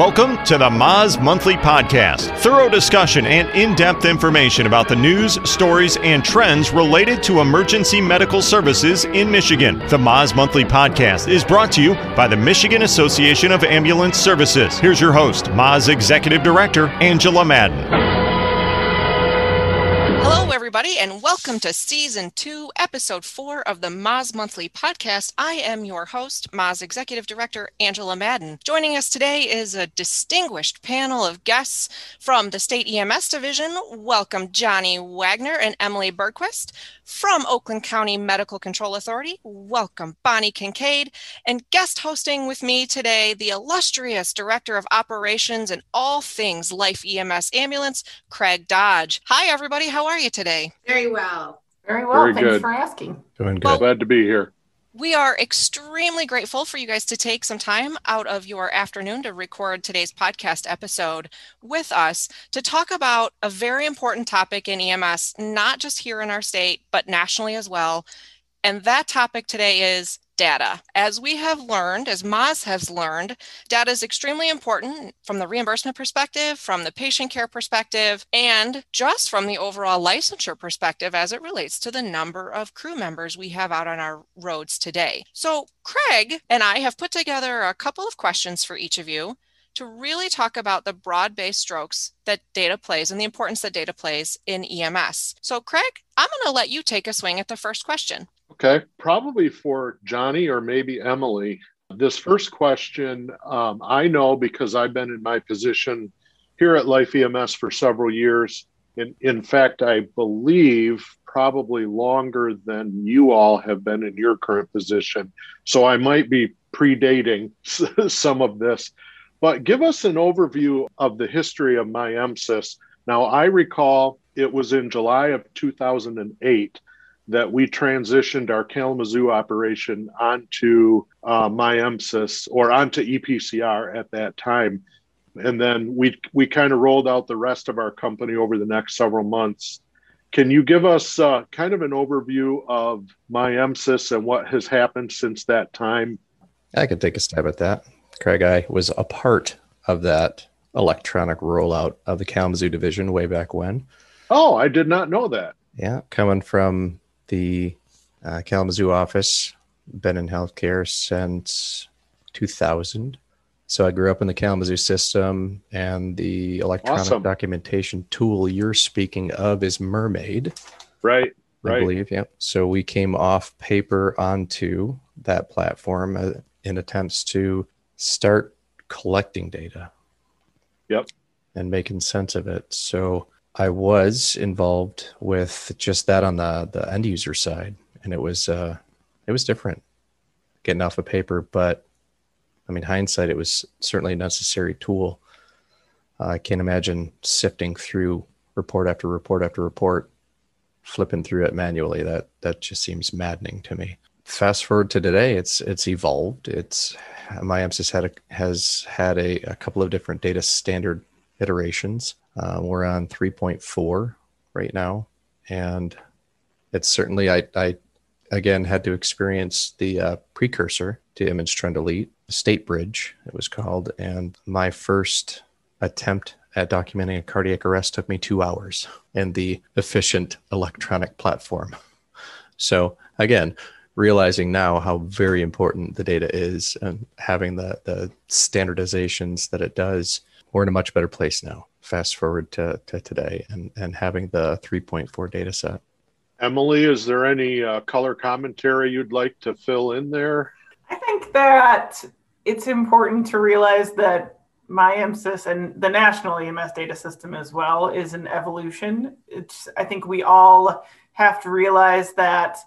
Welcome to the MAAS Monthly Podcast. Thorough discussion and in depth information about the news, stories, and trends related to emergency medical services in Michigan. The MAAS Monthly Podcast is brought to you by the Michigan Association of Ambulance Services. Here's your host, MAAS Executive Director Angela Madden everybody, and welcome to season two, episode four of the MAAS Monthly podcast. I am your host, MAAS Executive Director Angela Madden. Joining us today is a distinguished panel of guests from the State EMS Division. Welcome, Johnny Wagner and Emily Bergquist. From Oakland County Medical Control Authority, welcome, Bonnie Kincaid. And guest hosting with me today, the illustrious Director of Operations and all things Life EMS Ambulance, Craig Dodge. Hi, everybody. How are you today? Very well. Very well. Very Thanks good. for asking. Doing good. Well, Glad to be here. We are extremely grateful for you guys to take some time out of your afternoon to record today's podcast episode with us to talk about a very important topic in EMS, not just here in our state, but nationally as well. And that topic today is data. As we have learned, as MAAS has learned, data is extremely important from the reimbursement perspective, from the patient care perspective, and just from the overall licensure perspective as it relates to the number of crew members we have out on our roads today. So, Craig and I have put together a couple of questions for each of you to really talk about the broad based strokes that data plays and the importance that data plays in EMS. So, Craig, I'm going to let you take a swing at the first question. Okay, probably for Johnny or maybe Emily. This first question, um, I know because I've been in my position here at Life EMS for several years. In, in fact, I believe probably longer than you all have been in your current position. So I might be predating some of this. But give us an overview of the history of MI-EMSIS. Now, I recall it was in July of 2008 that we transitioned our Kalamazoo operation onto uh, MI-EMSIS or onto EPCR at that time. And then we, we kind of rolled out the rest of our company over the next several months. Can you give us uh, kind of an overview of MI-EMSIS and what has happened since that time? I can take a stab at that. Craig, I was a part of that electronic rollout of the Kalamazoo division way back when. Oh, I did not know that. Yeah, coming from the uh, Kalamazoo office. Been in healthcare since 2000. So I grew up in the Kalamazoo system, and the electronic awesome. documentation tool you're speaking of is Mermaid. Right. I right. believe. Yeah. So we came off paper onto that platform uh, in attempts to start collecting data. Yep. And making sense of it. So I was involved with just that on the the end user side, and it was uh, it was different getting off of paper. But I mean, hindsight, it was certainly a necessary tool. Uh, I can't imagine sifting through report after report after report, flipping through it manually. That that just seems maddening to me. Fast forward to today, it's it's evolved. It's my MI-EMSIS had a, has had a, a couple of different data standard iterations. Uh, we're on 3.4 right now, and it's certainly I, I again had to experience the uh, precursor to ImageTrend Elite, State Bridge, it was called, and my first attempt at documenting a cardiac arrest took me two hours in the efficient electronic platform. So again, realizing now how very important the data is and having the the standardizations that it does, we're in a much better place now fast forward to, to today and, and having the 3.4 data set. Emily, is there any uh, color commentary you'd like to fill in there? I think that it's important to realize that MI-EMSIS and the national EMS data system as well is an evolution. It's, I think we all have to realize that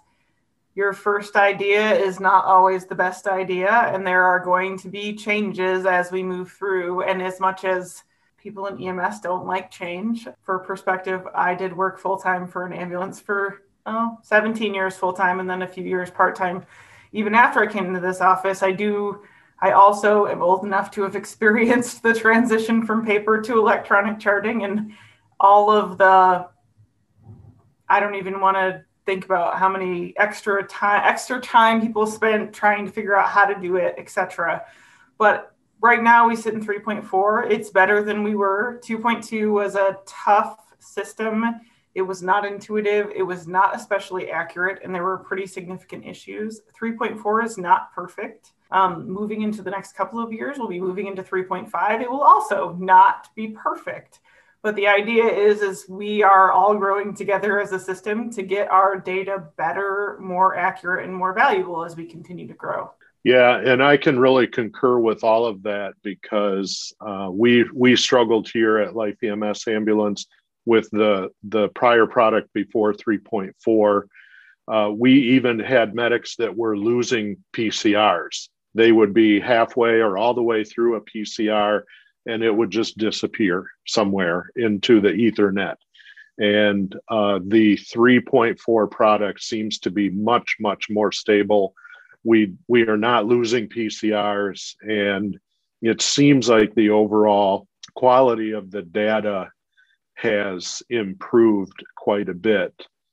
your first idea is not always the best idea, and there are going to be changes as we move through. And as much as people in EMS don't like change. For perspective, I did work full time for an ambulance for oh, 17 years full time and then a few years part time. Even after I came into this office, I do. I also am old enough to have experienced the transition from paper to electronic charting and all of the. I don't even want to think about how many extra time extra time people spent trying to figure out how to do it, etc. But right now we sit in 3.4. It's better than we were. 2.2 was a tough system. It was not intuitive. It was not especially accurate, and there were pretty significant issues. 3.4 is not perfect. Um, moving into the next couple of years, we'll be moving into 3.5. It will also not be perfect. But the idea is, is we are all growing together as a system to get our data better, more accurate, and more valuable as we continue to grow. Yeah, and I can really concur with all of that because uh, we we struggled here at Life EMS Ambulance with the the prior product before 3.4. Uh, we even had medics that were losing PCRs. They would be halfway or all the way through a PCR, and it would just disappear somewhere into the Ethernet. And uh, the 3.4 product seems to be much much more stable we we are not losing PCRs, and it seems like the overall quality of the data has improved quite a bit.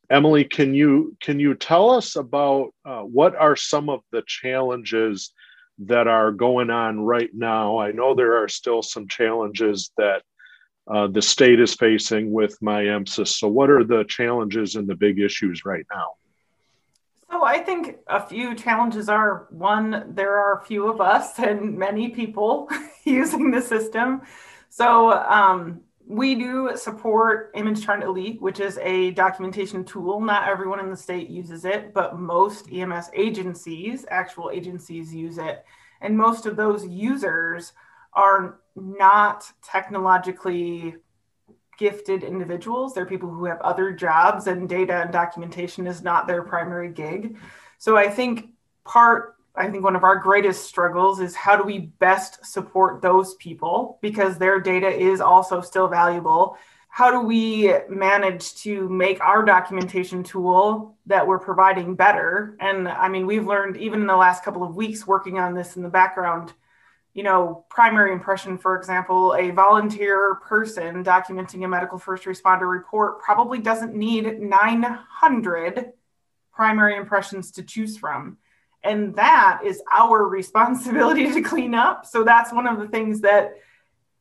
Emily, can you can you tell us about uh, what are some of the challenges that are going on right now? I know there are still some challenges that uh, the state is facing with MI-EMSIS. So, what are the challenges and the big issues right now? So I think a few challenges are one, there are few of us and many people using the system. So um, we do support ImageTrend Elite, which is a documentation tool. Not everyone in the state uses it, but most EMS agencies, actual agencies, use it. And most of those users are not technologically gifted individuals. They're people who have other jobs and data and documentation is not their primary gig. So I think part, I think one of our greatest struggles is how do we best support those people because their data is also still valuable. How do we manage to make our documentation tool that we're providing better? And I mean, we've learned even in the last couple of weeks working on this in the background you know, primary impression, for example, a volunteer person documenting a medical first responder report probably doesn't need 900 primary impressions to choose from. And that is our responsibility to clean up. So that's one of the things that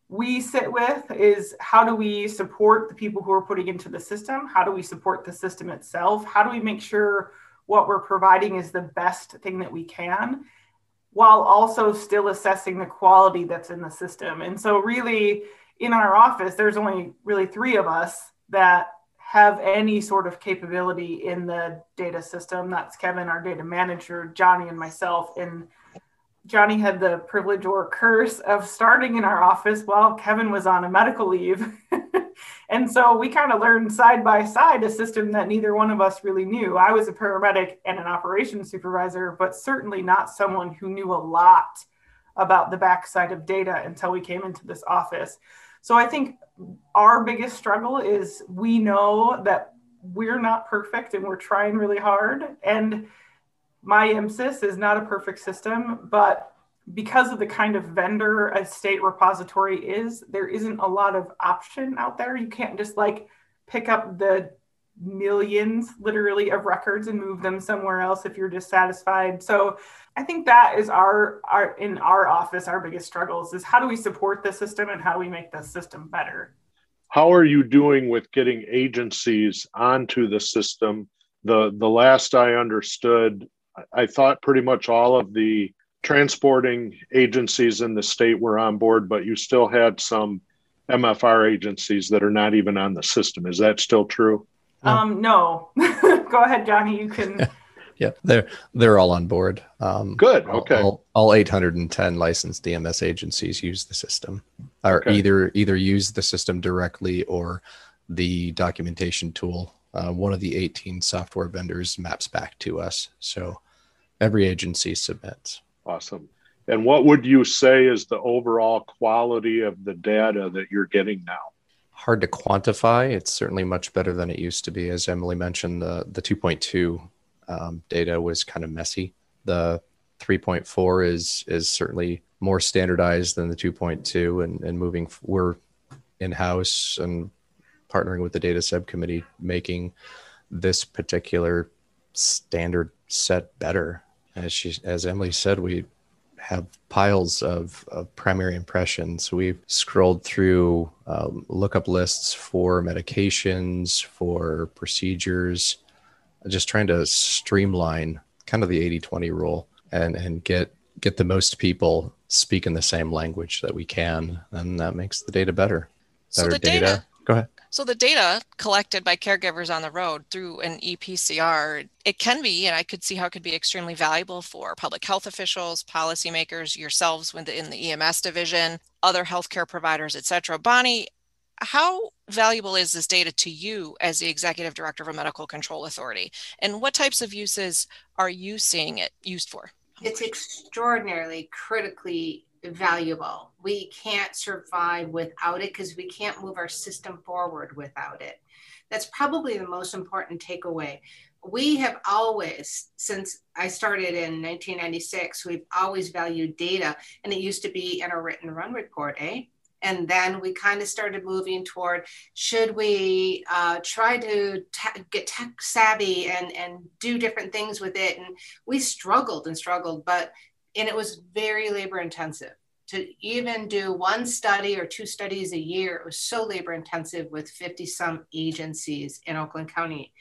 we sit with is how do we support the people who are putting into the system? How do we support the system itself? How do we make sure what we're providing is the best thing that we can? while also still assessing the quality that's in the system. And so, really, in our office, there's only really three of us that have any sort of capability in the data system. That's Kevin, our data manager, Johnny, and myself. And Johnny had the privilege or curse of starting in our office while Kevin was on a medical leave. and so we kind of learned side by side a system that neither one of us really knew. I was a paramedic and an operations supervisor, but certainly not someone who knew a lot about the backside of data until we came into this office. So I think our biggest struggle is we know that we're not perfect and we're trying really hard. And MI-EMSIS is not a perfect system, but because of the kind of vendor a state repository is, there isn't a lot of option out there. You can't just like pick up the millions literally of records and move them somewhere else if you're dissatisfied. So I think that is our our in our office our biggest struggles is how do we support the system and how do we make the system better? How are you doing with getting agencies onto the system? The the last I understood, I thought pretty much all of the transporting agencies in the state were on board, but you still had some MFR agencies that are not even on the system. Is that still true? Um, no. Go ahead, Johnny. You can. yeah, they're they're all on board. Um, Good. Okay. All, all, 810 licensed EMS agencies use the system, or okay. either either use the system directly or the documentation tool. Uh, one of the 18 software vendors maps back to us, so every agency submits. Awesome. And what would you say is the overall quality of the data that you're getting now? Hard to quantify. It's certainly much better than it used to be. As Emily mentioned, the, the 2.2 um, data was kind of messy. The 3.4 is is certainly more standardized than the 2.2 and, and moving we're in-house and partnering with the data subcommittee making this particular standard set better as she as Emily said, we have piles of, of primary impressions. We've scrolled through um, lookup lists for medications, for procedures, just trying to streamline kind of the 80 20 rule and, and get, get the most people speaking the same language that we can. And that makes the data better. Better so the data, data. Go ahead. So the data collected by caregivers on the road through an EPCR, it can be, and I could see how it could be extremely valuable for public health officials, policymakers, yourselves within the EMS division, other healthcare providers, et cetera. Bonnie, how valuable is this data to you as the executive director of a medical control authority? And what types of uses are you seeing it used for? It's extraordinarily critically valuable. We can't survive without it because we can't move our system forward without it. That's probably the most important takeaway. We have always, since I started in 1996, we've always valued data, and it used to be in a written run report, eh? And then we kind of started moving toward should we uh, try to te- get tech savvy and, and do different things with it? And we struggled and struggled, but and it was very labor intensive. To even do one study or two studies a year it was so labor intensive with 50 some agencies in oakland county.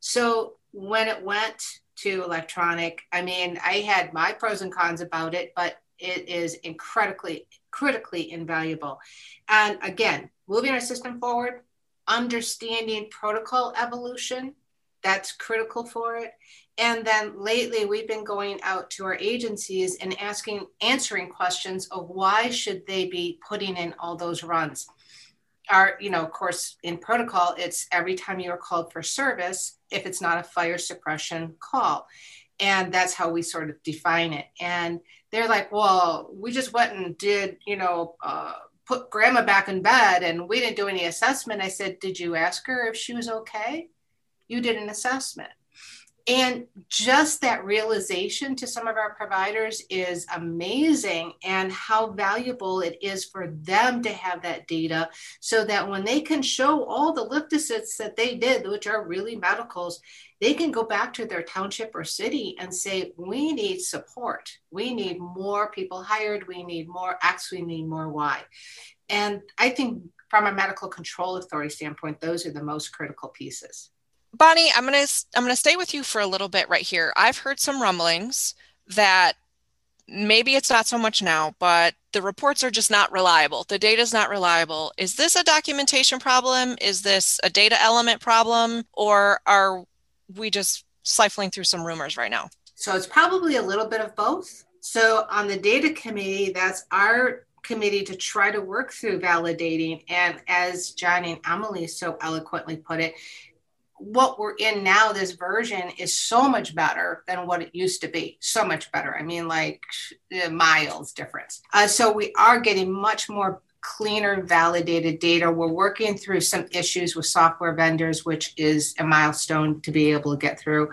So when it went to electronic i mean i had my pros and cons about it but it is incredibly critically invaluable. And again moving our system forward understanding protocol evolution that's critical for it and then lately we've been going out to our agencies and asking answering questions of why should they be putting in all those runs? Our you know of course in protocol it's every time you are called for service if it's not a fire suppression call. And that's how we sort of define it. And they're like well we just went and did you know uh, put grandma back in bed and we didn't do any assessment. I said did you ask her if she was okay? You did an assessment and just that realization to some of our providers is amazing, and how valuable it is for them to have that data so that when they can show all the lift assits that they did, which are really medicals, they can go back to their township or city and say, We need support. We need more people hired. We need more X. We need more Y. And I think from a medical control authority standpoint, those are the most critical pieces. Bonnie, I'm gonna I'm gonna stay with you for a little bit right here. I've heard some rumblings that maybe it's not so much now, but the reports are just not reliable. The data is not reliable. Is this a documentation problem? Is this a data element problem, or are we just siphoning through some rumors right now? So it's probably a little bit of both. So on the data committee, that's our committee to try to work through validating. And as John and Emily so eloquently put it, what we're in now, this version is so much better than what it used to be. So much better. I mean, like miles difference. Uh, so we are getting much more cleaner, validated data. We're working through some issues with software vendors, which is a milestone to be able to get through.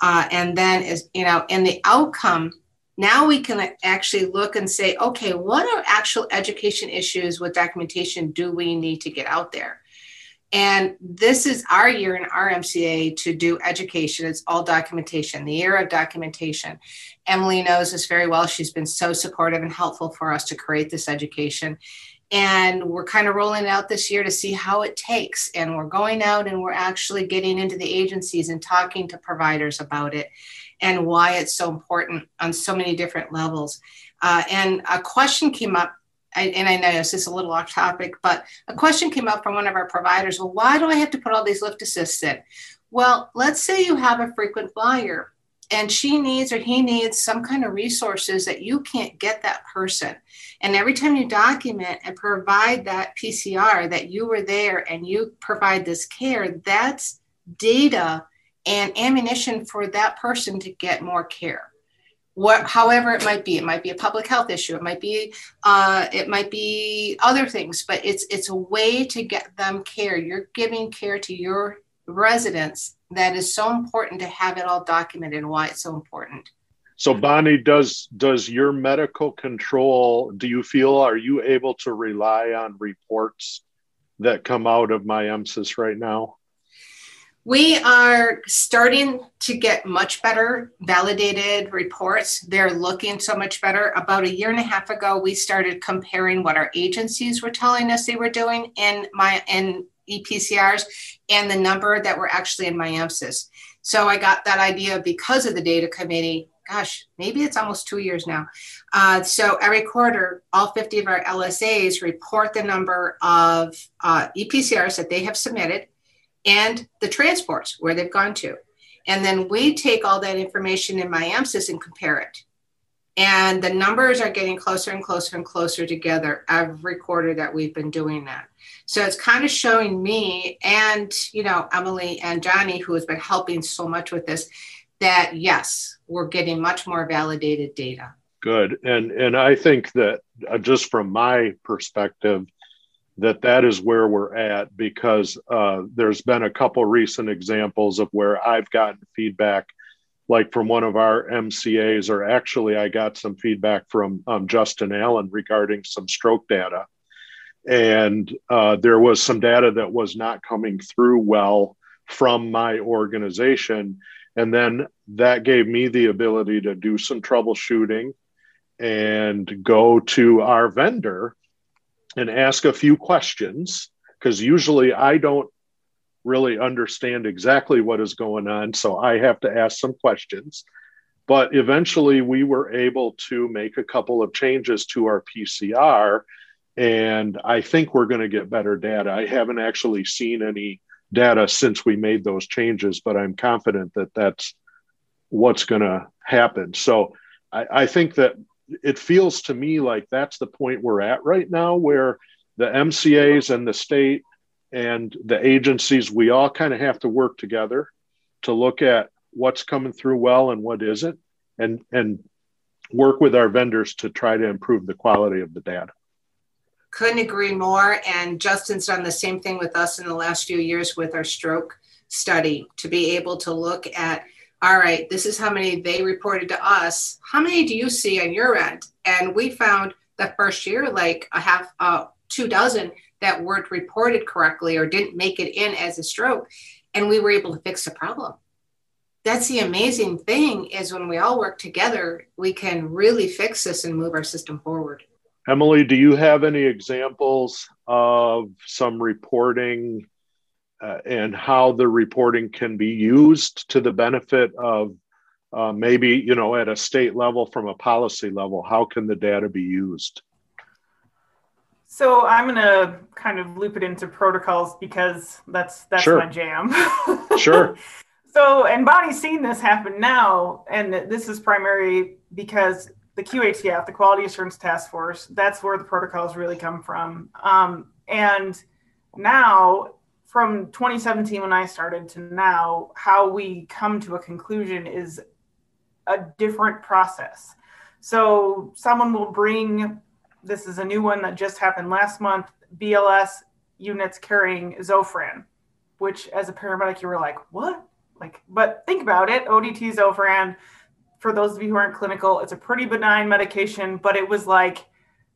Uh, and then, is you know, in the outcome, now we can actually look and say, okay, what are actual education issues with documentation do we need to get out there? And this is our year in RMCA to do education. It's all documentation, the year of documentation. Emily knows this very well. She's been so supportive and helpful for us to create this education. And we're kind of rolling out this year to see how it takes. And we're going out and we're actually getting into the agencies and talking to providers about it and why it's so important on so many different levels. Uh, and a question came up I, and I know this is a little off topic, but a question came up from one of our providers. Well, why do I have to put all these lift assists in? Well, let's say you have a frequent flyer and she needs or he needs some kind of resources that you can't get that person. And every time you document and provide that PCR that you were there and you provide this care, that's data and ammunition for that person to get more care what however it might be it might be a public health issue it might be uh, it might be other things but it's it's a way to get them care. You're giving care to your residents that is so important to have it all documented and why it's so important. So bonnie does does your medical control do you feel are you able to rely on reports that come out of my MI-EMSIS right now We are starting to get much better validated reports. They're looking so much better. About a year and a half ago, we started comparing what our agencies were telling us they were doing in my in EPCRs and the number that were actually in MI-EMSIS. So I got that idea because of the data committee. Gosh, maybe it's almost two years now. Uh, so every quarter, all 50 of our LSAs report the number of uh, EPCRs that they have submitted and the transports where they've gone to. And then we take all that information in MI-EMSIS and compare it. And the numbers are getting closer and closer and closer together every quarter that we've been doing that. So it's kind of showing me and, you know, Emily and Johnny, who has been helping so much with this, that yes, we're getting much more validated data. Good. And and I think that uh, just from my perspective, that that is where we're at because uh, there's been a couple recent examples of where I've gotten feedback, like from one of our MCAs, or actually I got some feedback from um, Justin Allen regarding some stroke data. And uh, there was some data that was not coming through well from my organization. And then that gave me the ability to do some troubleshooting and go to our vendor and ask a few questions because usually I don't really understand exactly what is going on. So I have to ask some questions. But eventually we were able to make a couple of changes to our PCR. And I think we're going to get better data. I haven't actually seen any data since we made those changes, but I'm confident that that's what's going to happen. So I, I think that it feels to me like that's the point we're at right now where the MCAs and the state and the agencies, we all kind of have to work together to look at what's coming through well and what isn't, and and work with our vendors to try to improve the quality of the data. Couldn't agree more. And Justin's done the same thing with us in the last few years with our stroke study to be able to look at all right, this is how many they reported to us. How many do you see on your end? And we found the first year, like a half, uh, two dozen that weren't reported correctly or didn't make it in as a stroke. And we were able to fix the problem. That's the amazing thing is when we all work together, we can really fix this and move our system forward. Emily, do you have any examples of some reporting uh, and how the reporting can be used to the benefit of uh, maybe you know at a state level from a policy level how can the data be used? So i'm going to kind of loop it into protocols because that's that's sure. my jam. Sure. So and bonnie's seen this happen now and this is primary because the qatf the quality assurance task force that's where the protocols really come from. Um, and now from 2017 when I started to now, how we come to a conclusion is a different process. So someone will bring this is a new one that just happened last month BLS units carrying Zofran, which as a paramedic you were like, what? Like, but think about it. ODT Zofran, for those of you who aren't clinical, it's a pretty benign medication, but it was like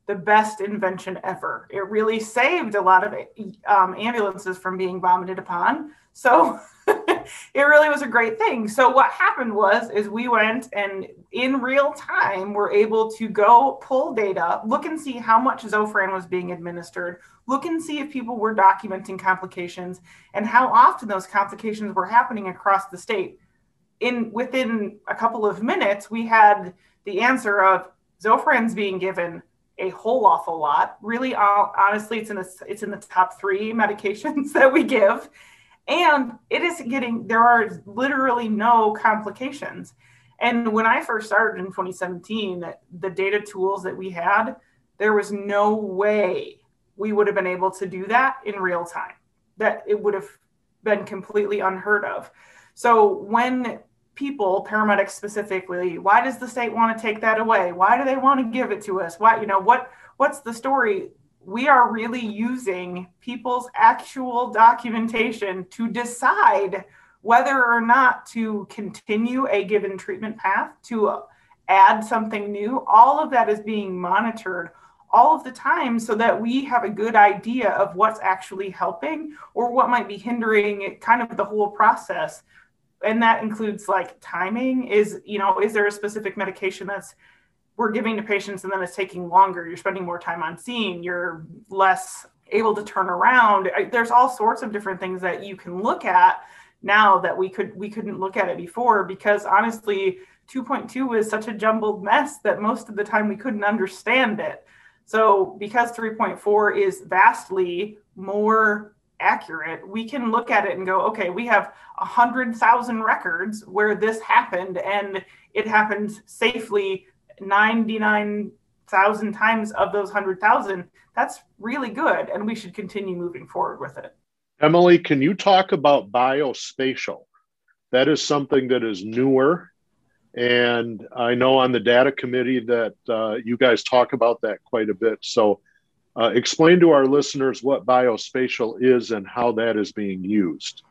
the best invention ever. It really saved a lot of um, ambulances from being vomited upon. So it really was a great thing. So what happened was is we went and in real time were able to go pull data, look and see how much Zofran was being administered, look and see if people were documenting complications and how often those complications were happening across the state. In within a couple of minutes, we had the answer of Zofran's being given a whole awful lot. Really, honestly, it's in the it's in the top three medications that we give, and it is getting there are literally no complications. And when I first started in 2017, the data tools that we had, there was no way we would have been able to do that in real time. That it would have been completely unheard of. So when people, paramedics specifically, why does the state want to take that away? Why do they want to give it to us? Why, you know, what what's the story? We are really using people's actual documentation to decide whether or not to continue a given treatment path, to add something new. All of that is being monitored all of the time so that we have a good idea of what's actually helping or what might be hindering it, kind of the whole process and that includes like timing is you know is there a specific medication that's we're giving to patients and then it's taking longer you're spending more time on scene you're less able to turn around? There's all sorts of different things that you can look at now that we could we couldn't look at it before because honestly 2.2 was such a jumbled mess that most of the time we couldn't understand it. So because 3.4 is vastly more accurate, we can look at it and go, okay, we have 100,000 records where this happened and it happened safely 99,000 times of those 100,000. That's really good. And we should continue moving forward with it. Emily, can you talk about biospatial? That is something that is newer. And I know on the data committee that uh, you guys talk about that quite a bit. So uh, explain to our listeners what biospatial is and how that is being used.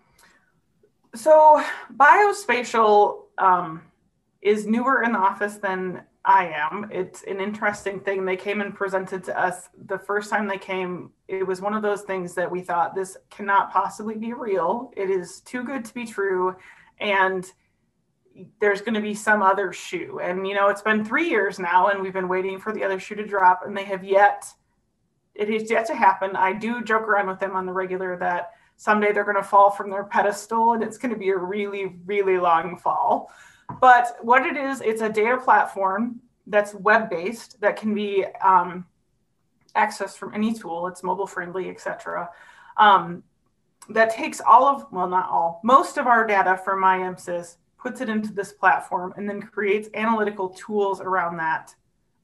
So, biospatial um, is newer in the office than I am. It's an interesting thing. They came and presented to us the first time they came. It was one of those things that we thought this cannot possibly be real. It is too good to be true. And there's going to be some other shoe. And, you know, it's been three years now, and we've been waiting for the other shoe to drop, and they have yet it is yet to happen. I do joke around with them on the regular that someday they're going to fall from their pedestal and it's going to be a really, really long fall. But what it is, it's a data platform that's web based that can be um, accessed from any tool. It's mobile friendly, etc. Um, that takes all of, well, not all, most of our data from MI-EMSIS, puts it into this platform, and then creates analytical tools around that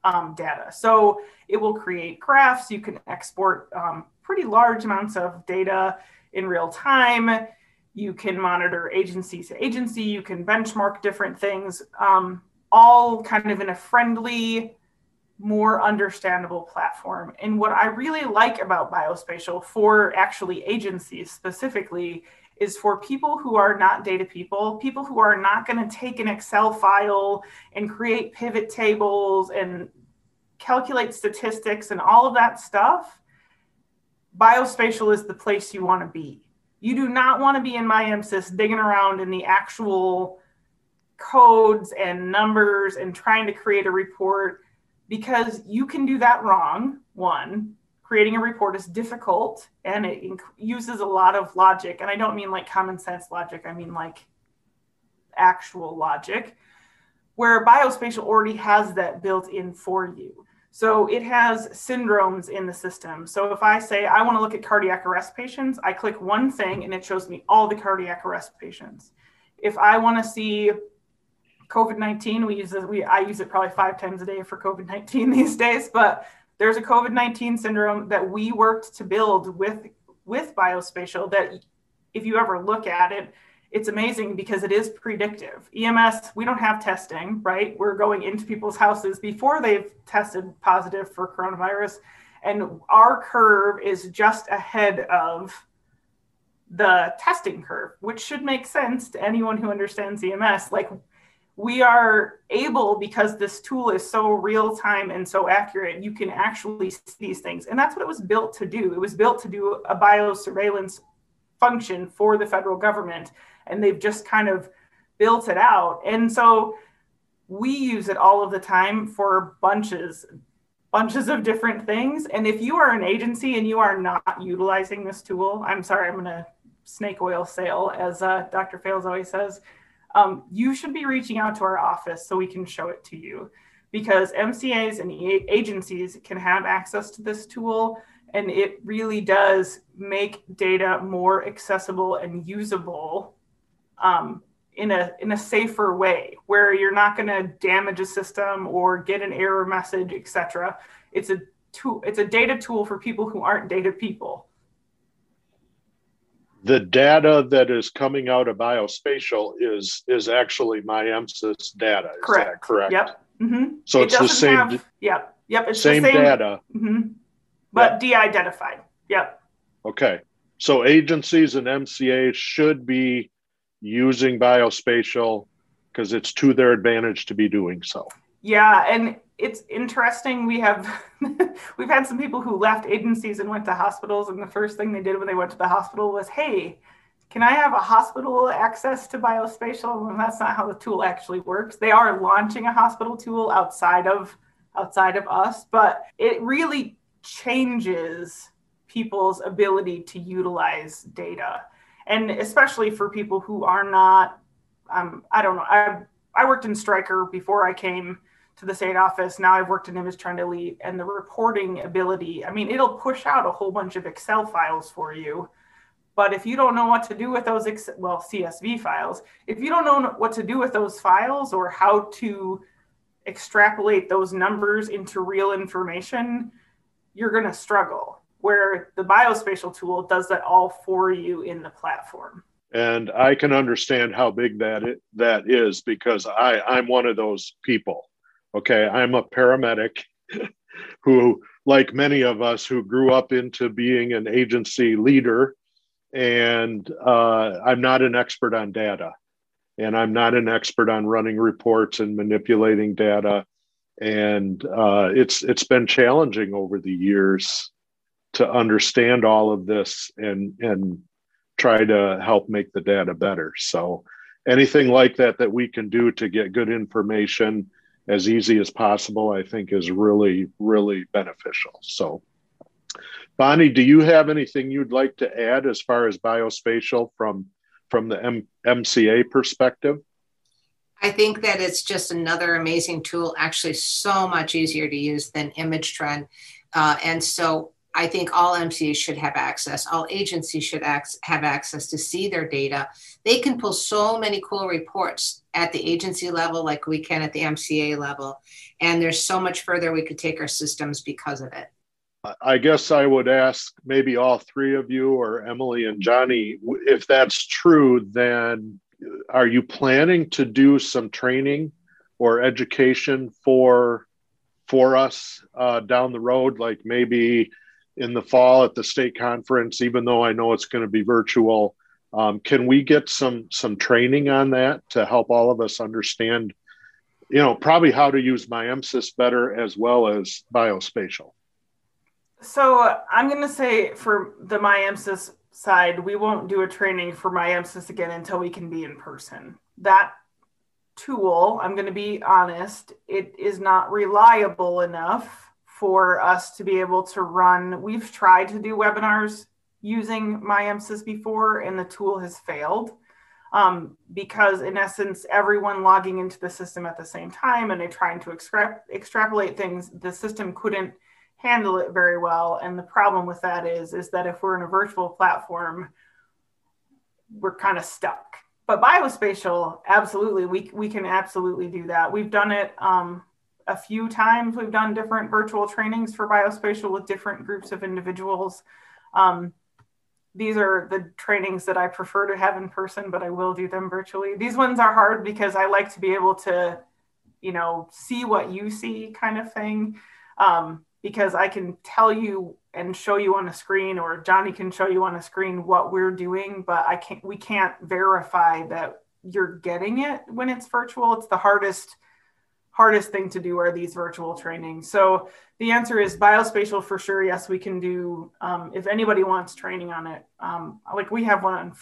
um, data. So it will create graphs. You can export um, pretty large amounts of data in real time. You can monitor agency to agency. You can benchmark different things, um, all kind of in a friendly, more understandable platform. And what I really like about biospatial for actually agencies specifically is for people who are not data people, people who are not going to take an Excel file and create pivot tables and calculate statistics and all of that stuff. Biospatial is the place you want to be. You do not want to be in MI-EMSIS digging around in the actual codes and numbers and trying to create a report because you can do that wrong. One, creating a report is difficult and it uses a lot of logic. And I don't mean like common sense logic, I mean like actual logic, where biospatial already has that built in for you. So it has syndromes in the system. So if I say I want to look at cardiac arrest patients, I click one thing and it shows me all the cardiac arrest patients. If I want to see COVID-19, we use it, we I use it probably five times a day for COVID-19 these days, but there's a COVID 19 syndrome that we worked to build with with biospatial that if you ever look at it it's amazing because it is predictive. Ems we don't have testing right? We're going into people's houses before they've tested positive for coronavirus and our curve is just ahead of the testing curve which should make sense to anyone who understands ems like we are able because this tool is so real time and so accurate you can actually see these things. And that's what it was built to do. It was built to do a biosurveillance function for the federal government and they've just kind of built it out. And so we use it all of the time for bunches bunches of different things. And if you are an agency and you are not utilizing this tool i'm sorry i'm going to snake oil sale as uh, dr fales always says um, you should be reaching out to our office so we can show it to you. Because MCAs and agencies can have access to this tool and it really does make data more accessible and usable um, in a in a safer way where you're not going to damage a system or get an error message etc it's a tool it's a data tool for people who aren't data people the data that is coming out of biospatial is is actually MI-EMSIS data. Is correct. that correct? Yep. Mm-hmm. So it it's the same. Have, yep. Yep. It's same, the same data. Mm-hmm. But yep. de-identified. Yep. Okay. So agencies and MCAs should be using biospatial because it's to their advantage to be doing so. Yeah, and it's interesting. We have we've had some people who left agencies and went to hospitals, and the first thing they did when they went to the hospital was, "Hey, can I have a hospital access to biospatial?" And that's not how the tool actually works. They are launching a hospital tool outside of outside of us, but it really changes people's ability to utilize data, and especially for people who are not. Um, I don't know. I I worked in Stryker before I came to the state office. Now I've worked in ImageTrend Elite and the reporting ability. I mean, it'll push out a whole bunch of Excel files for you. But if you don't know what to do with those, Excel, well, CSV files, if you don't know what to do with those files or how to extrapolate those numbers into real information, you're going to struggle. Where the biospatial tool does that all for you in the platform and I can understand how big that it, that is because I I'm one of those people. Okay, I'm a paramedic who, like many of us, who grew up into being an agency leader, and uh, I'm not an expert on data, and I'm not an expert on running reports and manipulating data, and uh, it's it's been challenging over the years to understand all of this and and try to help make the data better. So anything like that that we can do to get good information as easy as possible, I think is really, really beneficial. So Bonnie, do you have anything you'd like to add as far as biospatial from from the M- MCA perspective? I think that it's just another amazing tool, actually so much easier to use than ImageTrend. Uh, and so I think all MCAs should have access. All agencies should ac- have access to see their data. They can pull so many cool reports at the agency level, like we can at the MCA level. And there's so much further we could take our systems because of it. I guess I would ask maybe all three of you or Emily and Johnny, if that's true, then are you planning to do some training or education for for us uh, down the road, like maybe in the fall at the state conference, even though I know it's going to be virtual. Um, can we get some some training on that to help all of us understand, you know, probably how to use MI-EMSIS better as well as biospatial? So I'm going to say for the MI-EMSIS side, we won't do a training for MI-EMSIS again until we can be in person. That tool, I'm going to be honest, it is not reliable enough for us to be able to run. We've tried to do webinars using MI-EMSIS before, and the tool has failed um, because, in essence, everyone logging into the system at the same time and they're trying to extra- extrapolate things, the system couldn't handle it very well. And the problem with that is, is that if we're in a virtual platform, we're kind of stuck. But biospatial, absolutely, we, we can absolutely do that. We've done it. Um, a few times we've done different virtual trainings for biospatial with different groups of individuals. Um, these are the trainings that I prefer to have in person, but I will do them virtually. These ones are hard because I like to be able to, you know, see what you see kind of thing. Um, because I can tell you and show you on a screen, or Johnny can show you on a screen what we're doing, but I can't, we can't verify that you're getting it when it's virtual. It's the hardest hardest thing to do are these virtual trainings. So the answer is biospatial for sure. Yes, we can do. Um, if anybody wants training on it, um, like we have one on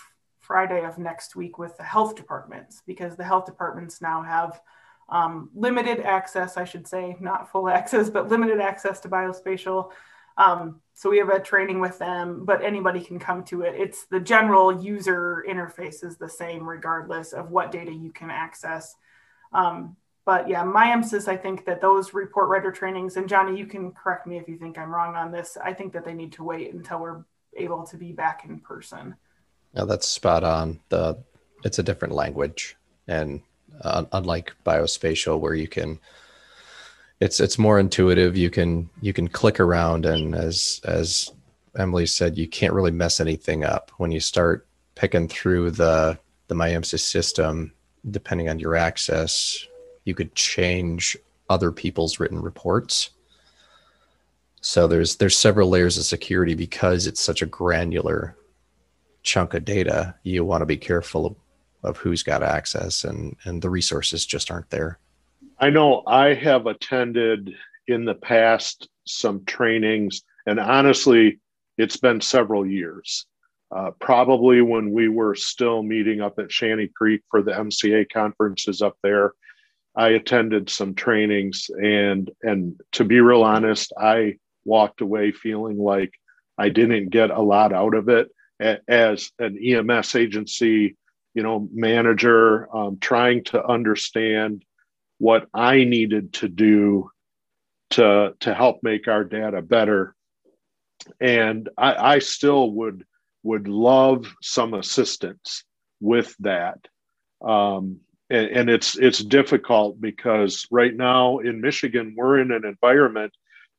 Friday of next week with the health departments because the health departments now have um, limited access, I should say, not full access, but limited access to biospatial. Um, so we have a training with them, but anybody can come to it. It's the general user interface is the same regardless of what data you can access. Um, but yeah, MI-EMSIS, I think that those report writer trainings, and Johnny, you can correct me if you think I'm wrong on this. I think that they need to wait until we're able to be back in person. Yeah, that's spot on. The it's a different language, and uh, unlike biospatial, where you can, it's it's more intuitive. You can you can click around, and as as Emily said, you can't really mess anything up when you start picking through the the MI-EMSIS system. Depending on your access, you could change other people's written reports. So there's there's several layers of security because it's such a granular chunk of data. You want to be careful of, of who's got access and and the resources just aren't there. I know I have attended in the past some trainings, and honestly, it's been several years. Uh, probably when we were still meeting up at Shanty Creek for the MCA conferences up there, I attended some trainings, and and to be real honest, I walked away feeling like I didn't get a lot out of it as an EMS agency, you know, manager, um, trying to understand what I needed to do to to help make our data better. And I, I still would would love some assistance with that. Um, and, and it's it's difficult because right now in Michigan we're in an environment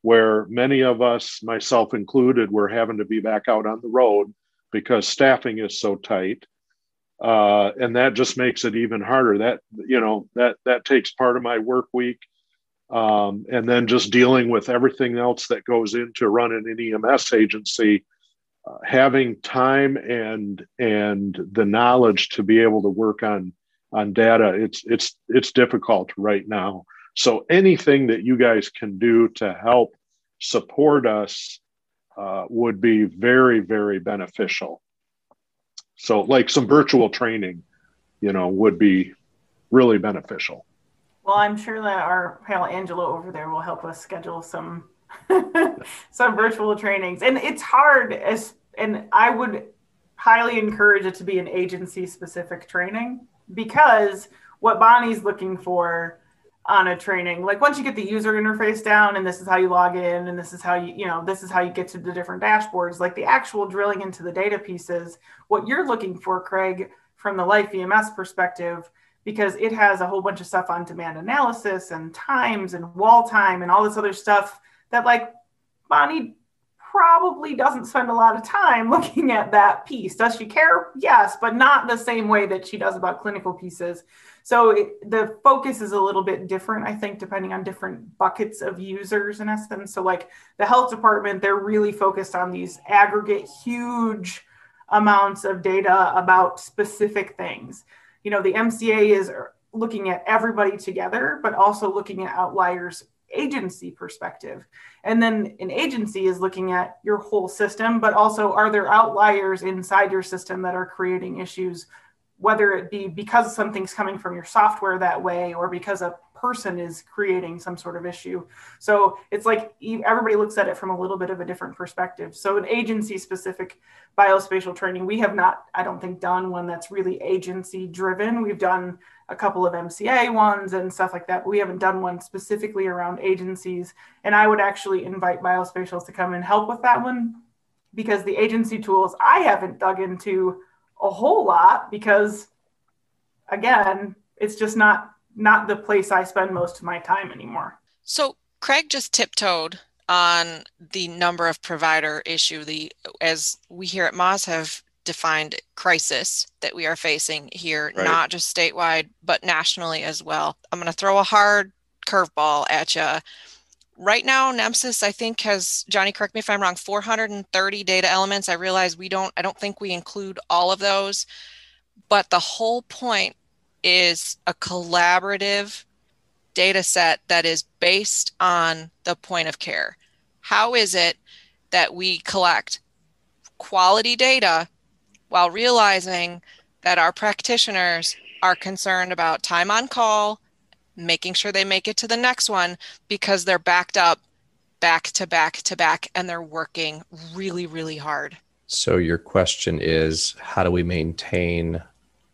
where many of us, myself included, we're having to be back out on the road because staffing is so tight. Uh, and that just makes it even harder. That you know that that takes part of my work week, um, and then just dealing with everything else that goes into running an EMS agency. Uh, having time and and the knowledge to be able to work on on data it's it's it's difficult right now so anything that you guys can do to help support us uh, would be very, very beneficial. So, like some virtual training, you know, would be really beneficial. Well, I'm sure that our pal Angela over there will help us schedule some some virtual trainings. And it's hard as and I would highly encourage it to be an agency specific training because what Bonnie's looking for on a training like once you get the user interface down and this is how you log in and this is how you you know this is how you get to the different dashboards like the actual drilling into the data pieces what you're looking for craig from the life ems perspective because it has a whole bunch of stuff on demand analysis and times and wall time and all this other stuff that like bonnie probably doesn't spend a lot of time looking at that piece does she care yes but not the same way that she does about clinical pieces so it, the focus is a little bit different, I think, depending on different buckets of users in essence. So, like the health department, they're really focused on these aggregate, huge amounts of data about specific things. You know, the MCA is looking at everybody together, but also looking at outliers agency perspective. And then an agency is looking at your whole system, but also are there outliers inside your system that are creating issues whether it be because something's coming from your software that way or because a person is creating some sort of issue. So it's like everybody looks at it from a little bit of a different perspective. So an agency specific biospatial training, we have not, I don't think, done one that's really agency driven. We've done a couple of MCA ones and stuff like that, but we haven't done one specifically around agencies. And I would actually invite biospatials to come and help with that one because the agency tools I haven't dug into a whole lot because again it's just not not the place i spend most of my time anymore. So craig just tiptoed on the number of provider issue the as we here at MAAS have defined crisis that we are facing here right. not just statewide but nationally as well. I'm going to throw a hard curveball at you right now NEMSIS, i think has johnny correct me if i'm wrong 430 data elements. I realize we don't i don't think we include all of those but the whole point is a collaborative data set that is based on the point of care how is it that we collect quality data while realizing that our practitioners are concerned about time on call making sure they make it to the next one because they're backed up back to back to back and they're working really, really hard. So, your question is how do we maintain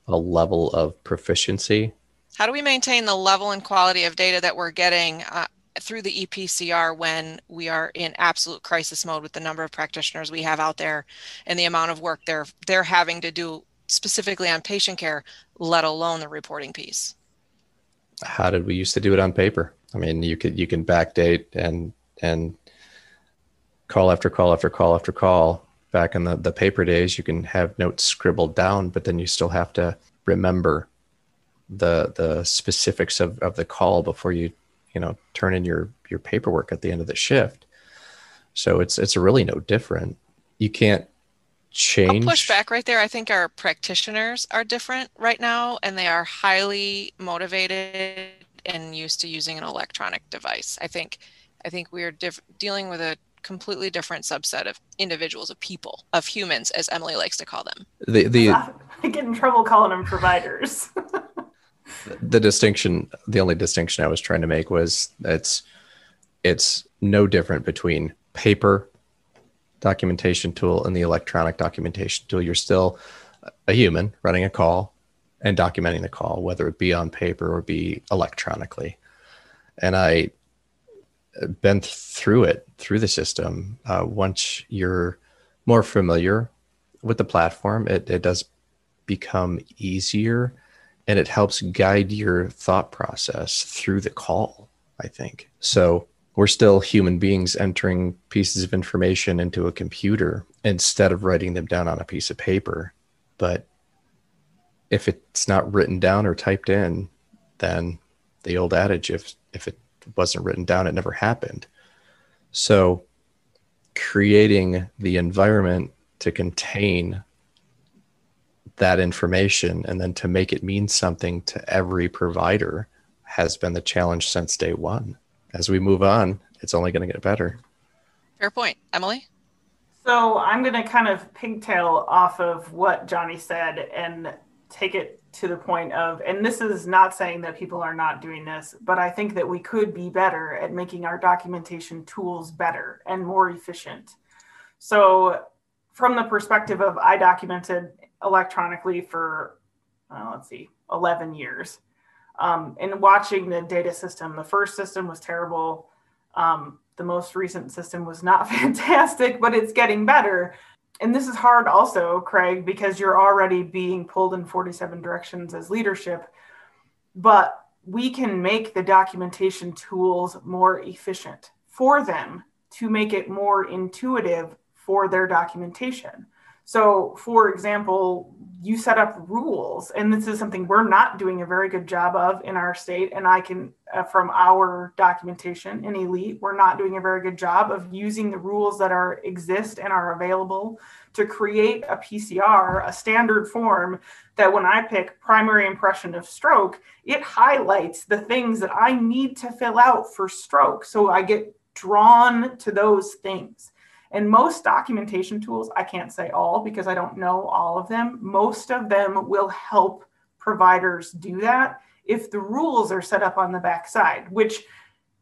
a level of proficiency? How do we maintain the level and quality of data that we're getting uh, through the EPCR when we are in absolute crisis mode with the number of practitioners we have out there and the amount of work they're they're having to do specifically on patient care, let alone the reporting piece? how did we used to do it on paper? I mean, you could you can backdate and and call after call after call after call. Back in the, the paper days, you can have notes scribbled down, but then you still have to remember the the specifics of, of the call before you you know turn in your your paperwork at the end of the shift. So it's it's really no different. You can't change. I'll push back right there. I think our practitioners are different right now, and they are highly motivated and used to using an electronic device. I think I think we're diff- dealing with a completely different subset of individuals, of people, of humans, as Emily likes to call them. The the I get in trouble calling them providers. the distinction, the only distinction I was trying to make was it's it's no different between paper documentation tool and the electronic documentation tool. You're still a human running a call and documenting the call, whether it be on paper or be electronically. And I been through it through the system. Uh, once you're more familiar with the platform, it, it does become easier and it helps guide your thought process through the call, I think. So we're still human beings entering pieces of information into a computer instead of writing them down on a piece of paper. But if it's not written down or typed in, then the old adage, if if it wasn't written down, it never happened. So creating the environment to contain that information and then to make it mean something to every provider has been the challenge since day one. As we move on, it's only going to get better. Fair point. Emily? So I'm going to kind of pigtail off of what Johnny said and take it to the point of, and this is not saying that people are not doing this, but I think that we could be better at making our documentation tools better and more efficient. So, from the perspective of I documented electronically for, uh, let's see, 11 years. Um, and watching the data system, the first system was terrible. Um, the most recent system was not fantastic, but it's getting better and this is hard also, Craig, because you're already being pulled in 47 directions as leadership. But we can make the documentation tools more efficient for them to make it more intuitive for their documentation. So, for example, you set up rules, and this is something we're not doing a very good job of in our state. And I can, uh, from our documentation in Elite, we're not doing a very good job of using the rules that are exist and are available to create a PCR, a standard form that when I pick primary impression of stroke, it highlights the things that I need to fill out for stroke. So I get drawn to those things. And most documentation tools, I can't say all because I don't know all of them, most of them will help providers do that if the rules are set up on the backside, which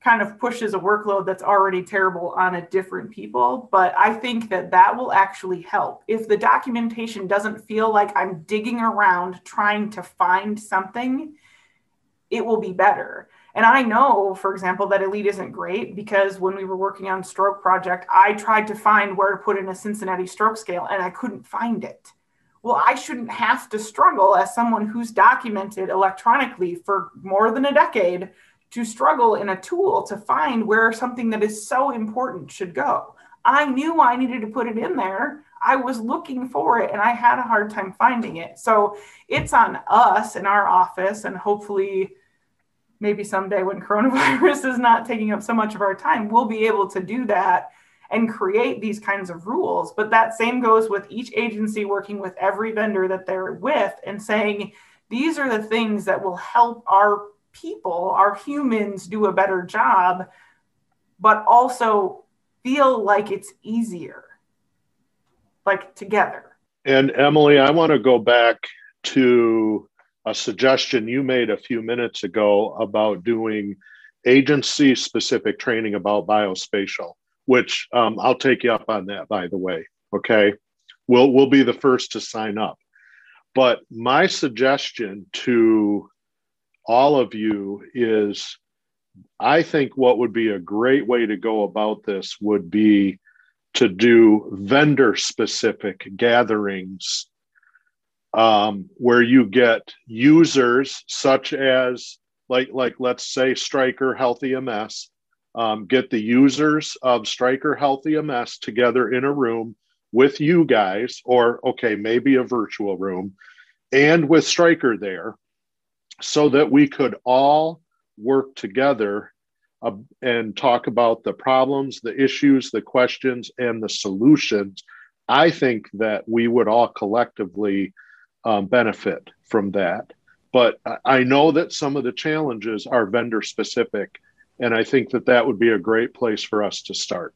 kind of pushes a workload that's already terrible on a different people. But i think that that will actually help. If the documentation doesn't feel like i'm digging around trying to find something it will be better and I know, for example, that Elite isn't great because when we were working on Stroke Project, I tried to find where to put in a Cincinnati stroke scale and I couldn't find it. Well, I shouldn't have to struggle as someone who's documented electronically for more than a decade to struggle in a tool to find where something that is so important should go. I knew I needed to put it in there. I was looking for it and I had a hard time finding it. So it's on us in our office and hopefully maybe someday when coronavirus is not taking up so much of our time, we'll be able to do that and create these kinds of rules. But that same goes with each agency working with every vendor that they're with and saying, these are the things that will help our people, our humans, do a better job, but also feel like it's easier, like together. And Emily, I want to go back to a suggestion you made a few minutes ago about doing agency specific training about biospatial, which um, I'll take you up on that, by the way. Okay. We'll, we'll be the first to sign up. But my suggestion to all of you is I think what would be a great way to go about this would be to do vendor specific gatherings um, where you get users such as like like let's say Stryker HealthEMS, um, get the users of Stryker HealthEMS together in a room with you guys, or okay, maybe a virtual room, and with Stryker there, so that we could all work together uh, and talk about the problems, the issues, the questions, and the solutions. I think that we would all collectively um, benefit from that. but I know that some of the challenges are vendor specific. And I think that that would be a great place for us to start.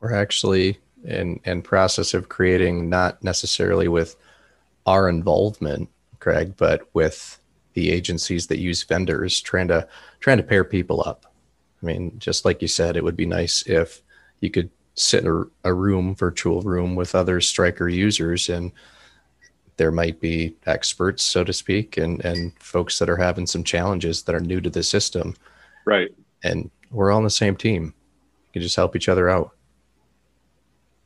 We're actually in, in process of creating not necessarily with our involvement, Craig, but with the agencies that use vendors trying to trying to pair people up. I mean, just like you said, it would be nice if you could sit in a, a room, virtual room with other Stryker users and there might be experts, so to speak, and, and folks that are having some challenges that are new to the system. Right. And we're all on the same team. You can just help each other out.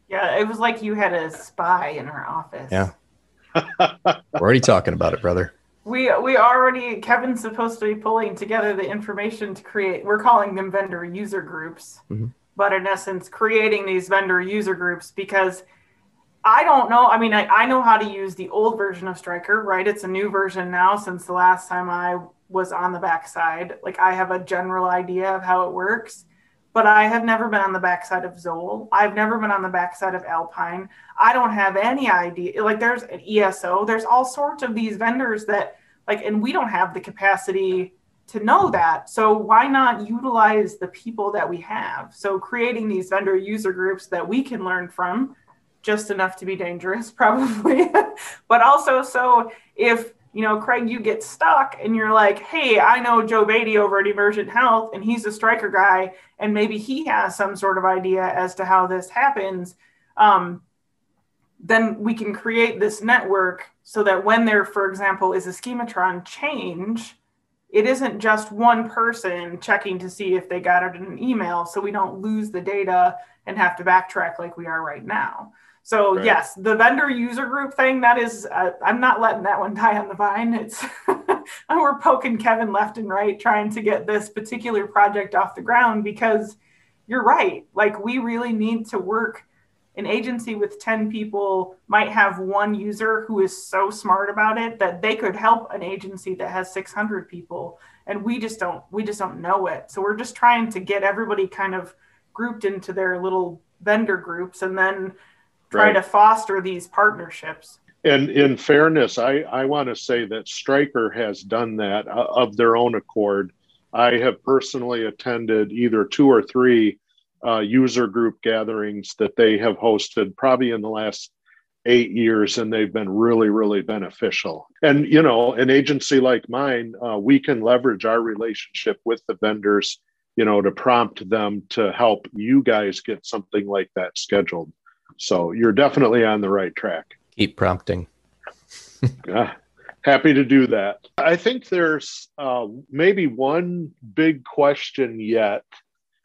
Yeah, it was like you had a spy in our office. Yeah. we're already talking about it, brother. We we already Kevin's supposed to be pulling together the information to create. We're calling them vendor user groups, mm-hmm. but in essence, creating these vendor user groups because I don't know. I mean, I, I know how to use the old version of Stryker, right? It's a new version now since the last time I was on the backside. Like I have a general idea of how it works, but I have never been on the backside of Zoll. I've never been on the backside of Alpine. I don't have any idea. Like there's an ESO, there's all sorts of these vendors that like, and we don't have the capacity to know that. So why not utilize the people that we have? So creating these vendor user groups that we can learn from just enough to be dangerous, probably. but also, so if you know, Craig, you get stuck and you're like, hey, I know Joe Beatty over at Emergent Health and he's a Stryker guy, and maybe he has some sort of idea as to how this happens. Um, then we can create this network so that when there, for example, is a schematron change, it isn't just one person checking to see if they got it in an email, so we don't lose the data and have to backtrack like we are right now. So right. yes, the vendor user group thing that is, uh, I'm not letting that one die on the vine. It's we're poking Kevin left and right trying to get this particular project off the ground because you're right. Like we really need to work. An agency with 10 people might have one user who is so smart about it that they could help an agency that has 600 people and we just don't we just don't know it. So we're just trying to get everybody kind of grouped into their little vendor groups and then try right. to foster these partnerships. And in fairness, I, I want to say that Stryker has done that uh, of their own accord. I have personally attended either two or three uh, user group gatherings that they have hosted probably in the last eight years, and they've been really, really beneficial. And, you know, an agency like mine, uh, we can leverage our relationship with the vendors, you know, to prompt them to help you guys get something like that scheduled. So you're definitely on the right track. Keep prompting. yeah, happy to do that. I think there's uh, maybe one big question yet.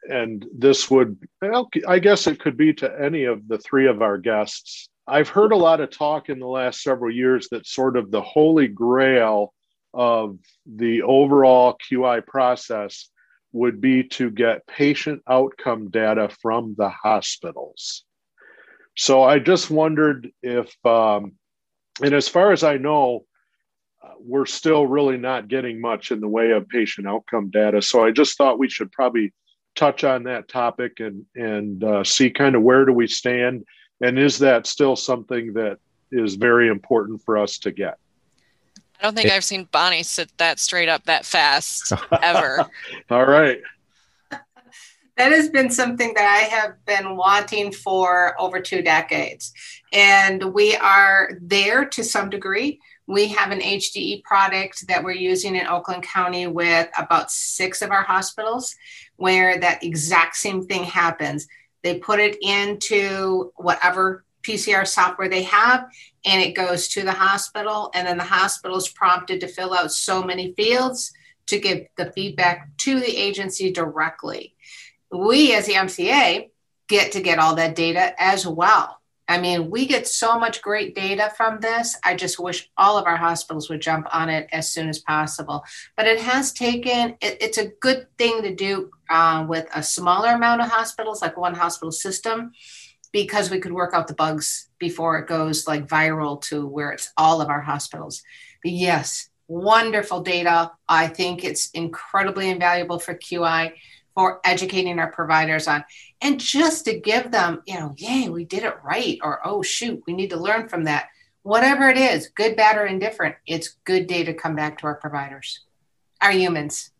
And this would, well, I guess it could be to any of the three of our guests. I've heard a lot of talk in the last several years that sort of the holy grail of the overall QI process would be to get patient outcome data from the hospitals. So I just wondered if, um, and as far as I know, uh, we're still really not getting much in the way of patient outcome data. So I just thought we should probably touch on that topic and and uh, see kind of where do we stand, and is that still something that is very important for us to get. I don't think I've seen Bonnie sit that straight up that fast ever. All right that has been something that I have been wanting for over two decades. And we are there to some degree. We have an HDE product that we're using in Oakland County with about six of our hospitals where that exact same thing happens. They put it into whatever PCR software they have, and it goes to the hospital. And then the hospital is prompted to fill out so many fields to give the feedback to the agency directly we as the MCA get to get all that data as well. I mean, we get so much great data from this. I just wish all of our hospitals would jump on it as soon as possible. But it has taken, it, it's a good thing to do uh, with a smaller amount of hospitals, like one hospital system, because we could work out the bugs before it goes like viral to where it's all of our hospitals. But yes, wonderful data. I think it's incredibly invaluable for QI for educating our providers on and just to give them you know yay we did it right or oh shoot we need to learn from that whatever it is, good, bad, or indifferent, it's good data to come back to our providers, our humans.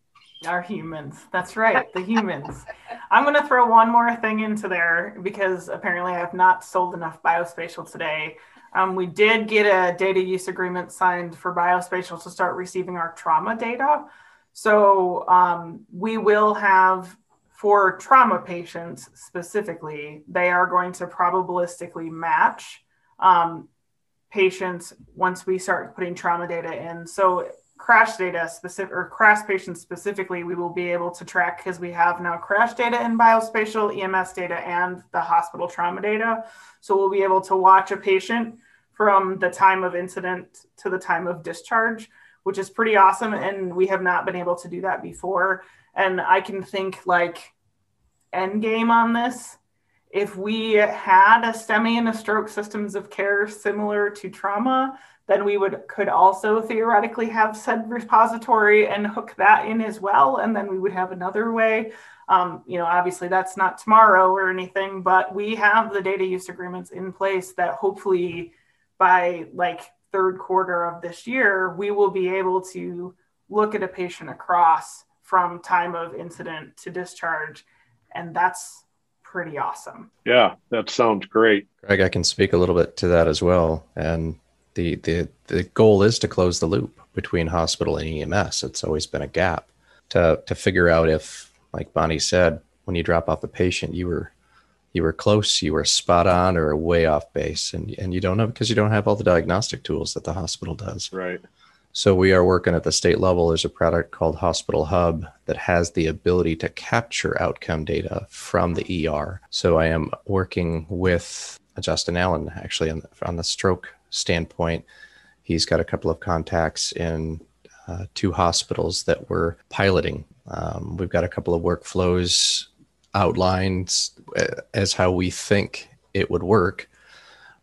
Our humans. That's right. The humans. I'm going to throw one more thing into there because apparently I have not sold enough biospatial today. Um, we did get a data use agreement signed for biospatial to start receiving our trauma data. So um, we will have for trauma patients specifically, they are going to probabilistically match um, patients once we start putting trauma data in. So crash data specific or crash patients specifically, we will be able to track because we have now crash data in biospatial, EMS data, and the hospital trauma data. So we'll be able to watch a patient from the time of incident to the time of discharge, which is pretty awesome. And we have not been able to do that before. And I can think like end game on this if we had a STEMI and a stroke systems of care similar to trauma, then we would could also theoretically have said repository and hook that in as well, and then we would have another way. Um, you know, obviously that's not tomorrow or anything, but we have the data use agreements in place that hopefully by like third quarter of this year, we will be able to look at a patient across from time of incident to discharge, and that's pretty awesome. Yeah, that sounds great. Greg, I can speak a little bit to that as well. And the the the goal is to close the loop between hospital and EMS. It's always been a gap to to figure out if, like Bonnie said, when you drop off a patient, you were you were close, you were spot on, or way off base, and and you don't know because you don't have all the diagnostic tools that the hospital does. Right. So we are working at the state level. There's a product called Hospital Hub that has the ability to capture outcome data from the ER. So I am working with Justin Allen actually on the, on the stroke standpoint. He's got a couple of contacts in uh, two hospitals that we're piloting. Um, we've got a couple of workflows outlined uh, as how we think it would work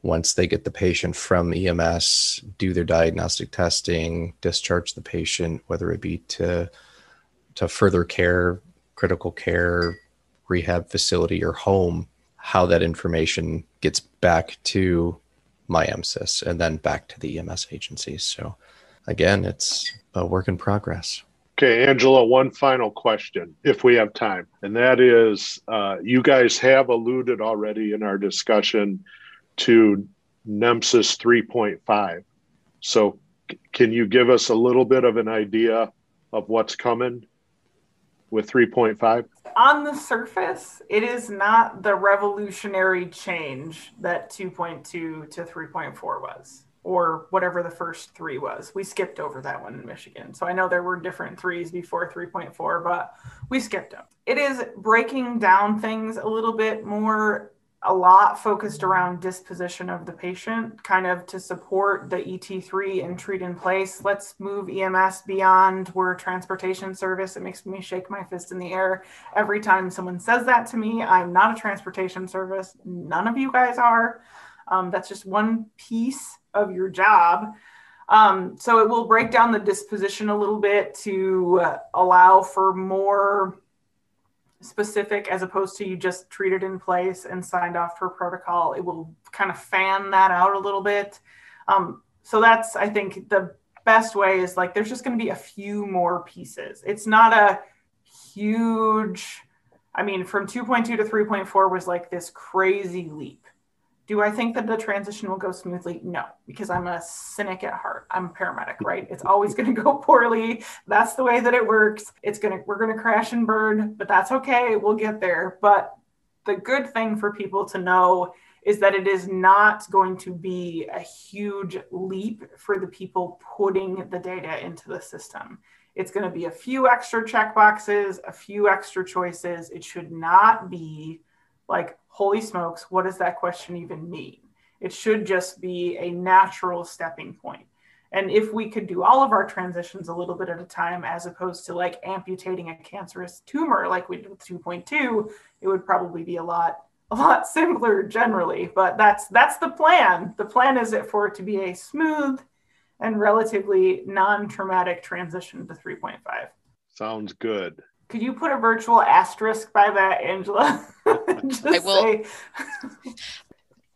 once they get the patient from EMS, do their diagnostic testing, discharge the patient, whether it be to to further care, critical care, rehab facility, or home, how that information gets back to MI-EMSIS and then back to the EMS agencies. So again, it's a work in progress. Okay, Angela, one final question, if we have time. And that is uh, you guys have alluded already in our discussion to NEMSIS 3.5. So, c- can you give us a little bit of an idea of what's coming with 3.5? On the surface, it is not the revolutionary change that 2.2 to 3.4 was, or whatever the first three was. We skipped over that one in Michigan. So I know there were different threes before 3.4, but we skipped them. It is breaking down things a little bit more a lot focused around disposition of the patient, kind of to support the ET3 and treat in place. Let's move EMS beyond we're transportation service. It makes me shake my fist in the air every time someone says that to me. I'm not a transportation service. None of you guys are. Um, that's just one piece of your job. Um, so it will break down the disposition a little bit to allow for more specific as opposed to you just treated in place and signed off for protocol. It will kind of fan that out a little bit. Um, so that's, I think, the best way is like there's just going to be a few more pieces. It's not a huge, I mean, from 2.2 to 3.4 was like this crazy leap. Do I think that the transition will go smoothly? No, because I'm a cynic at heart. I'm a paramedic, right? It's always going to go poorly. That's the way that it works. It's going to we're going to crash and burn, but that's okay. We'll get there. But the good thing for people to know is that it is not going to be a huge leap for the people putting the data into the system. It's going to be a few extra checkboxes, a few extra choices. It should not be like holy smokes, what does that question even mean? It should just be a natural stepping point. And if we could do all of our transitions a little bit at a time, as opposed to like amputating a cancerous tumor like we did with 2.2, it would probably be a lot a lot simpler generally. But that's that's the plan. The plan is it for it to be a smooth and relatively non-traumatic transition to 3.5. Sounds good. Could you put a virtual asterisk by that, Angela? I will.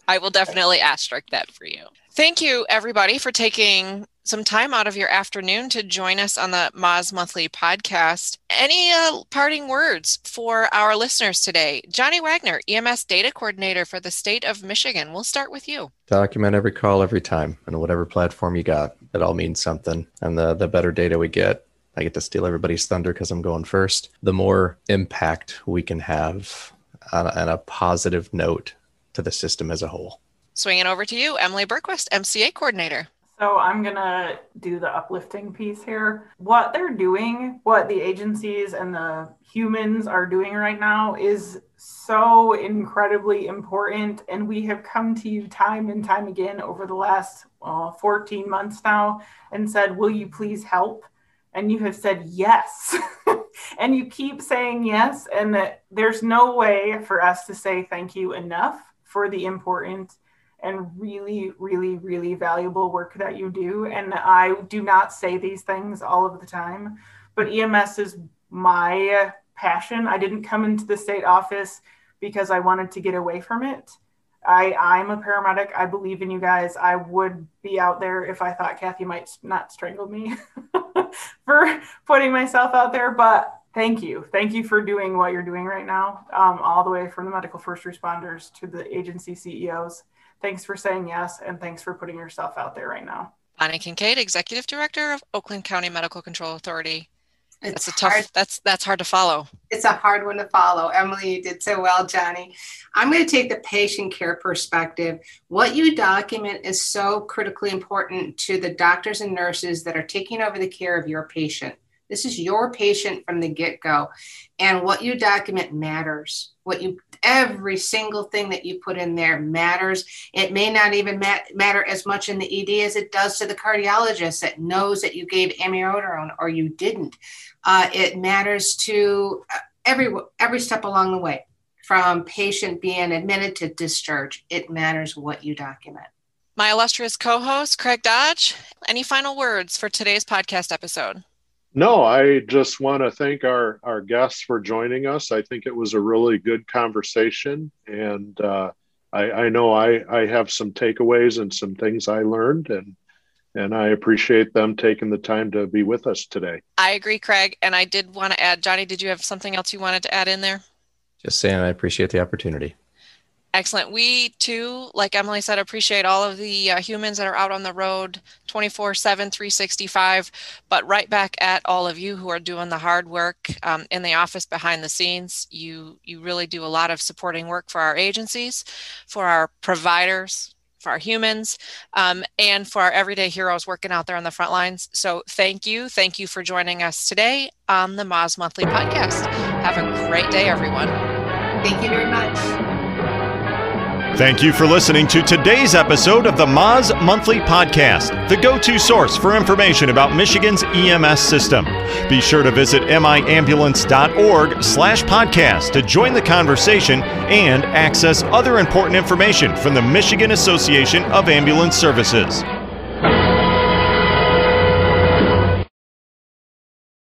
I will definitely asterisk that for you. Thank you, everybody, for taking some time out of your afternoon to join us on the MAAS Monthly podcast. Any uh, parting words for our listeners today? Johnny Wagner, EMS Data Coordinator for the state of Michigan. We'll start with you. Document every call every time and whatever platform you got. It all means something. And the, the better data we get, I get to steal everybody's thunder because I'm going first, the more impact we can have on a, on a positive note to the system as a whole. Swinging over to you, Emily Bergquist, MCA Coordinator. So I'm going to do the uplifting piece here. What they're doing, what the agencies and the humans are doing right now is so incredibly important. And we have come to you time and time again over the last uh, 14 months now and said, Will you please help? And you have said yes. and you keep saying yes. And that there's no way for us to say thank you enough for the important and really, really, really valuable work that you do. And I do not say these things all of the time, but EMS is my passion. I didn't come into the state office because I wanted to get away from it. I, I'm a paramedic. I believe in you guys. I would be out there if I thought Kathy might not strangle me for putting myself out there. But thank you. Thank you for doing what you're doing right now, um, all the way from the medical first responders to the agency CEOs thanks for saying yes and thanks for putting yourself out there right now. Bonnie Kincaid, Executive Director of Oakland County Medical Control Authority. It's that's a tough hard, that's that's hard to follow. It's a hard one to follow. Emily, you did so well, Johnny. I'm going to take the patient care perspective. What you document is so critically important to the doctors and nurses that are taking over the care of your patient. This is your patient from the get go. And what you document matters. What you, every single thing that you put in there matters. It may not even mat- matter as much in the ED as it does to the cardiologist that knows that you gave amiodarone or you didn't. Uh, it matters to uh, every every step along the way, from patient being admitted to discharge. It matters what you document. My illustrious co-host Craig Dodge. Any final words for today's podcast episode? No, I just want to thank our, our guests for joining us. I think it was a really good conversation. And uh, I, I know I, I have some takeaways and some things I learned. And and I appreciate them taking the time to be with us today. I agree, Craig. And I did want to add, Johnny, did you have something else you wanted to add in there? Just saying, I appreciate the opportunity. Excellent. We too, like Emily said, appreciate all of the uh, humans that are out on the road 24 7, 365, but right back at all of you who are doing the hard work um, in the office behind the scenes. You, you really do a lot of supporting work for our agencies, for our providers, for our humans, um, and for our everyday heroes working out there on the front lines. So thank you. Thank you for joining us today on the MAAS Monthly Podcast. Have a great day, everyone. Thank you very much. Thank you for listening to today's episode of the MAAS Monthly Podcast, the go to source for information about Michigan's EMS system. Be sure to visit miambulance.org slash podcast to join the conversation and access other important information from the Michigan Association of Ambulance Services.